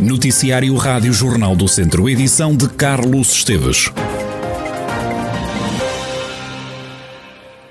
Noticiário Rádio Jornal do Centro, edição de Carlos Esteves.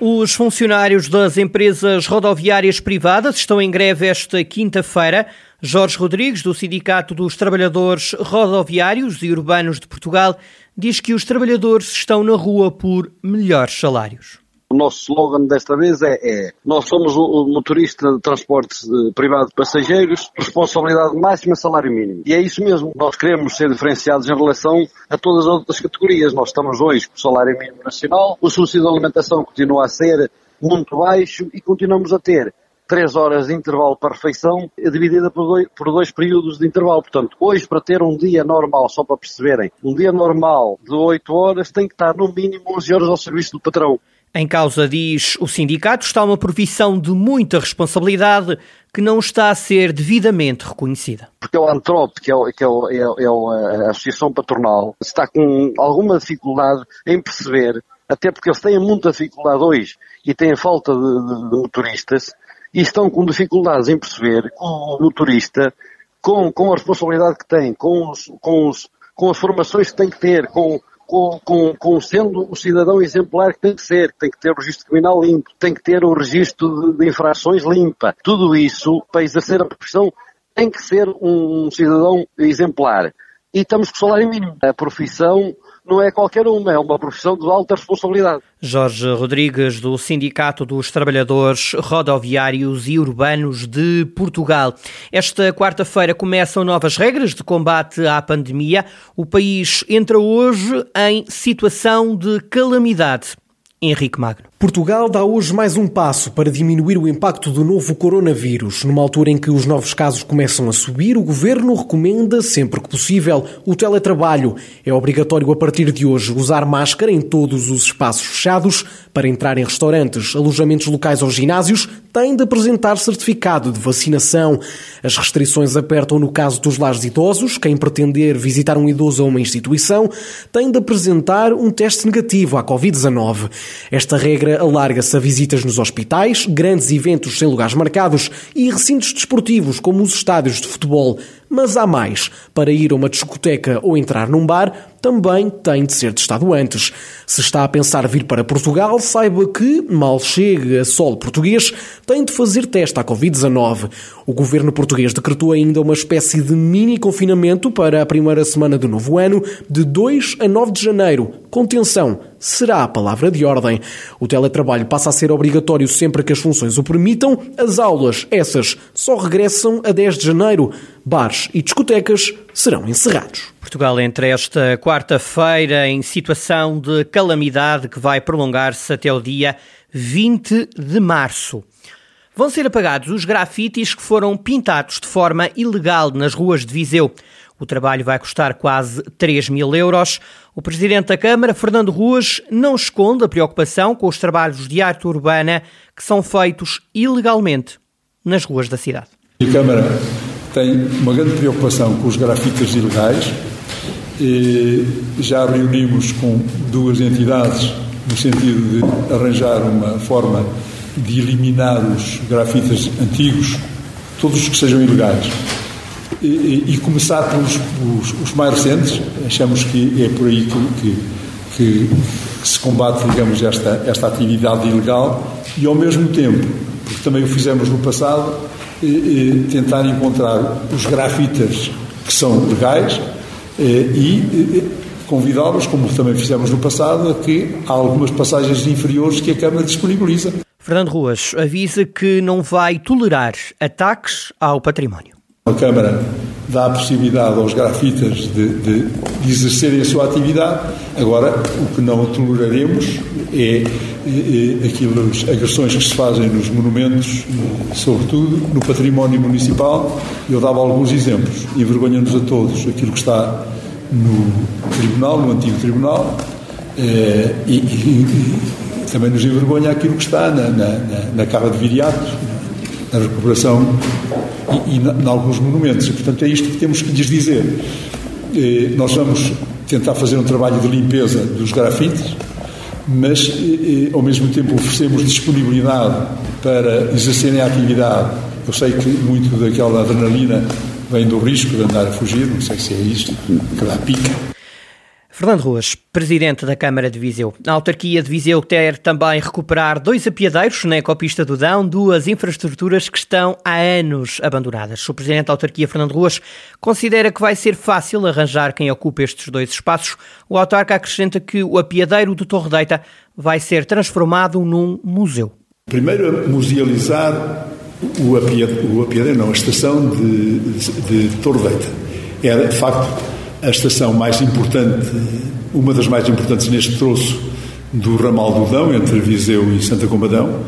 Os funcionários das empresas rodoviárias privadas estão em greve esta quinta-feira. Jorge Rodrigues, do Sindicato dos Trabalhadores Rodoviários e Urbanos de Portugal, diz que os trabalhadores estão na rua por melhores salários. O nosso slogan desta vez é, é nós somos o motorista de transporte privado de passageiros, responsabilidade máxima, salário mínimo. E é isso mesmo. Nós queremos ser diferenciados em relação a todas as outras categorias. Nós estamos hoje com o salário mínimo nacional, o subsídio de alimentação continua a ser muito baixo e continuamos a ter três horas de intervalo para refeição dividida por dois, por dois, períodos de intervalo. Portanto, hoje para ter um dia normal, só para perceberem, um dia normal de 8 horas tem que estar no mínimo 11 horas ao serviço do patrão. Em causa, diz o sindicato, está uma profissão de muita responsabilidade que não está a ser devidamente reconhecida. Porque o ANTROP, que, é, que é, é, é a Associação Patronal, está com alguma dificuldade em perceber, até porque eles têm muita dificuldade hoje e têm falta de, de, de motoristas, e estão com dificuldades em perceber com o motorista, com, com a responsabilidade que tem, com, os, com, os, com as formações que tem que ter, com com, com, com, sendo o cidadão exemplar que tem que ser, tem que ter o registro criminal limpo, tem que ter o registro de, de infrações limpa. Tudo isso, para exercer a profissão, tem que ser um cidadão exemplar. E estamos com salário mínimo. A profissão não é qualquer uma, é uma profissão de alta responsabilidade. Jorge Rodrigues, do Sindicato dos Trabalhadores Rodoviários e Urbanos de Portugal. Esta quarta-feira começam novas regras de combate à pandemia. O país entra hoje em situação de calamidade. Henrique Magno. Portugal dá hoje mais um passo para diminuir o impacto do novo coronavírus. Numa altura em que os novos casos começam a subir, o governo recomenda, sempre que possível, o teletrabalho. É obrigatório a partir de hoje usar máscara em todos os espaços fechados. Para entrar em restaurantes, alojamentos locais ou ginásios, tem de apresentar certificado de vacinação. As restrições apertam no caso dos lares idosos. Quem pretender visitar um idoso a uma instituição tem de apresentar um teste negativo à Covid-19. Esta regra alarga-se a visitas nos hospitais, grandes eventos sem lugares marcados e recintos desportivos, como os estádios de futebol. Mas há mais. Para ir a uma discoteca ou entrar num bar, também tem de ser testado antes. Se está a pensar vir para Portugal, saiba que, mal chegue a solo português, tem de fazer teste à Covid-19. O governo português decretou ainda uma espécie de mini confinamento para a primeira semana do novo ano, de 2 a 9 de janeiro. Contenção será a palavra de ordem. O teletrabalho passa a ser obrigatório sempre que as funções o permitam. As aulas, essas, só regressam a 10 de janeiro. Bares e discotecas serão encerrados. Portugal entra esta quarta-feira em situação de calamidade que vai prolongar-se até o dia 20 de março. Vão ser apagados os grafites que foram pintados de forma ilegal nas ruas de Viseu. O trabalho vai custar quase 3 mil euros. O Presidente da Câmara, Fernando Ruas, não esconde a preocupação com os trabalhos de arte urbana que são feitos ilegalmente nas ruas da cidade. A Câmara tem uma grande preocupação com os grafites ilegais. Já reunimos com duas entidades no sentido de arranjar uma forma de eliminar os grafites antigos, todos os que sejam ilegais. E, e começar pelos os, os, mais recentes, achamos que é por aí que, que, que, se combate, digamos, esta, esta atividade ilegal. E, ao mesmo tempo, porque também o fizemos no passado, tentar encontrar os grafitas que são legais eh, e convidá-los, como também fizemos no passado, a que há algumas passagens inferiores que a Câmara disponibiliza. Fernando Ruas avisa que não vai tolerar ataques ao património. A Câmara dá a possibilidade aos grafitas de, de, de, exercerem a sua atividade. Agora, o que não toleraremos é, é, é aquelas agressões que se fazem nos monumentos, sobretudo no património municipal. Eu dava alguns exemplos. Envergonha-nos a todos aquilo que está no Tribunal, no antigo Tribunal, eh, e, e, e, também nos envergonha aquilo que está na, na, na, na Carra de Viriato, na recuperação e, e em alguns monumentos. E, portanto, é isto que temos que lhes dizer. Eh, nós vamos tentar fazer um trabalho de limpeza dos grafites, mas ao mesmo tempo oferecemos disponibilidade para exercerem a atividade. Eu sei que muito daquela adrenalina vem do risco de andar a fugir, não sei se é isto, que dá pica. Fernando Ruas, presidente da Câmara de Viseu. A autarquia de Viseu quer também recuperar dois apiadeiros na ecopista do Dão, duas infraestruturas que estão há anos abandonadas. O presidente da autarquia, Fernando Ruas, considera que vai ser fácil arranjar quem ocupe estes dois espaços. O autarca acrescenta que o apiadeiro de Torre Deita vai ser transformado num museu. Primeiro, musealizar o apiadeiro, não, a estação de, de, de Torre Deita. Era, de facto, a estação mais importante, uma das mais importantes neste troço do ramal do Dão, entre Viseu e Santa Combadão,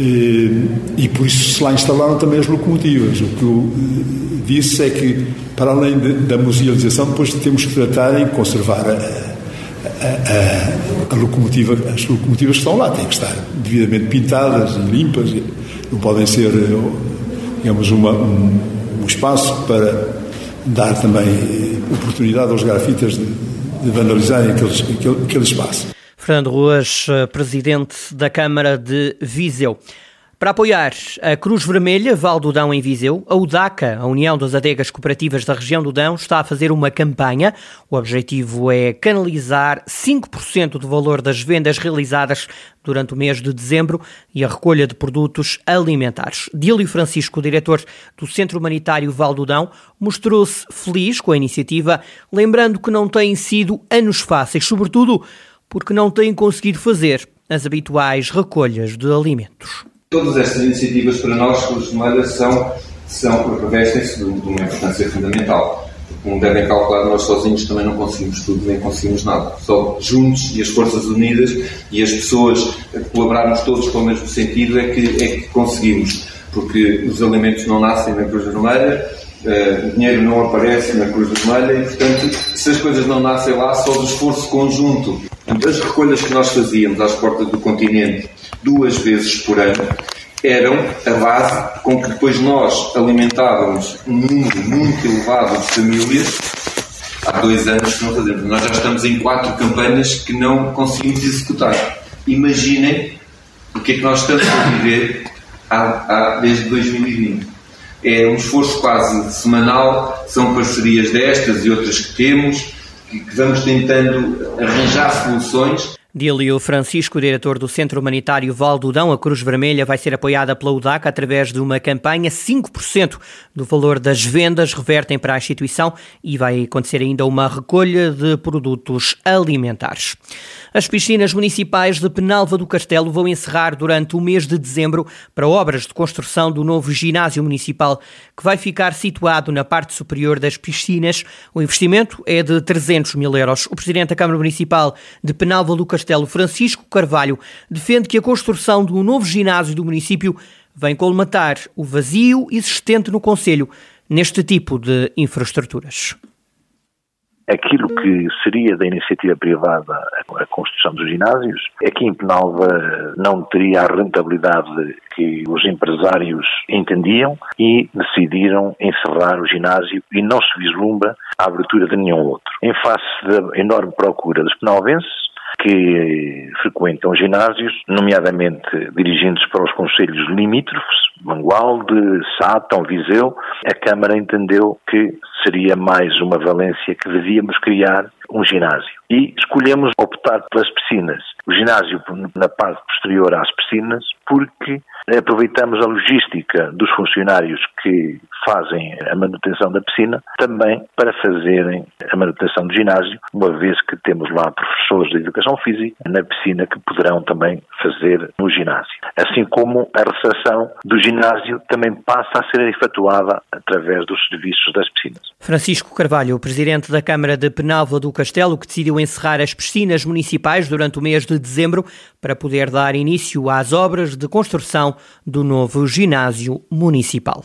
e, e por isso se lá instalaram também as locomotivas. O que eu eh, disse é que, para além de, da musealização, depois temos que tratar e conservar a, a, a, a, locomotiva, as locomotivas que estão lá, têm que estar devidamente pintadas e limpas, não podem ser, eh, digamos, uma, um, um espaço para dar também oportunidade aos grafitas de, de vandalizarem aquele, aquele, aquele espaço. Fernando Ruas, eh, presidente da Câmara de Viseu. Para apoiar a Cruz Vermelha Val do Dão em Viseu, a UDACA, a União das Adegas Cooperativas da região do Dão, está a fazer uma campanha. O objetivo é canalizar 5% do valor das vendas realizadas durante o mês de dezembro e a recolha de produtos alimentares. Dílio Francisco, diretor do Centro Humanitário Val do Dão, mostrou-se feliz com a iniciativa, lembrando que não têm sido anos fáceis, sobretudo porque não têm conseguido fazer as habituais recolhas de alimentos. Todas estas iniciativas para nós, Cruz Vermelha, são, são revestem-se de, de uma importância fundamental. Como devem calcular, nós sozinhos também não conseguimos tudo, nem conseguimos nada. Só juntos e as forças unidas e as pessoas colaborarmos todos com o mesmo sentido é que, é que conseguimos. Porque os alimentos não nascem na Cruz Vermelha, Uh, o dinheiro não aparece na Cruz Vermelha e, portanto, se as coisas não nascem lá, só do esforço conjunto das recolhas que nós fazíamos às portas do continente duas vezes por ano, eram a base com que depois nós alimentávamos um número muito elevado de famílias. Há dois anos que não fazemos. Nós já estamos em quatro campanhas que não conseguimos executar. Imaginem o que é que nós estamos a viver há, há, desde 2020. É um esforço quase semanal, são parcerias destas e outras que temos, que vamos tentando arranjar soluções Dílio Francisco, diretor do Centro Humanitário Valdudão, a Cruz Vermelha vai ser apoiada pela UDAC através de uma campanha. 5% do valor das vendas revertem para a instituição e vai acontecer ainda uma recolha de produtos alimentares. As piscinas municipais de Penalva do Castelo vão encerrar durante o mês de dezembro para obras de construção do novo ginásio municipal, que vai ficar situado na parte superior das piscinas. O investimento é de 300 mil euros. O presidente da Câmara Municipal de Penalva do Castelo, Francisco Carvalho, defende que a construção do novo ginásio do município vem colmatar o vazio existente no Conselho neste tipo de infraestruturas aquilo que seria da iniciativa privada a construção dos ginásios, aqui em Penalva não teria a rentabilidade que os empresários entendiam e decidiram encerrar o ginásio e não se vislumbra a abertura de nenhum outro. Em face da enorme procura dos penalvenses, que frequentam ginásios, nomeadamente dirigindo-se para os conselhos limítrofes, Mangualde, Sátão, Viseu, a Câmara entendeu que seria mais uma valência que devíamos criar um ginásio. E escolhemos optar pelas piscinas. O ginásio na parte posterior às piscinas, porque aproveitamos a logística dos funcionários que fazem a manutenção da piscina também para fazerem a manutenção do ginásio, uma vez que temos lá professores de educação física na piscina que poderão também fazer no ginásio. Assim como a recepção do ginásio também passa a ser efetuada através dos serviços das piscinas. Francisco Carvalho, presidente da Câmara de Penalva do Castelo, que decidiu encerrar as piscinas municipais durante o mês de dezembro para poder dar início às obras de construção do novo ginásio municipal.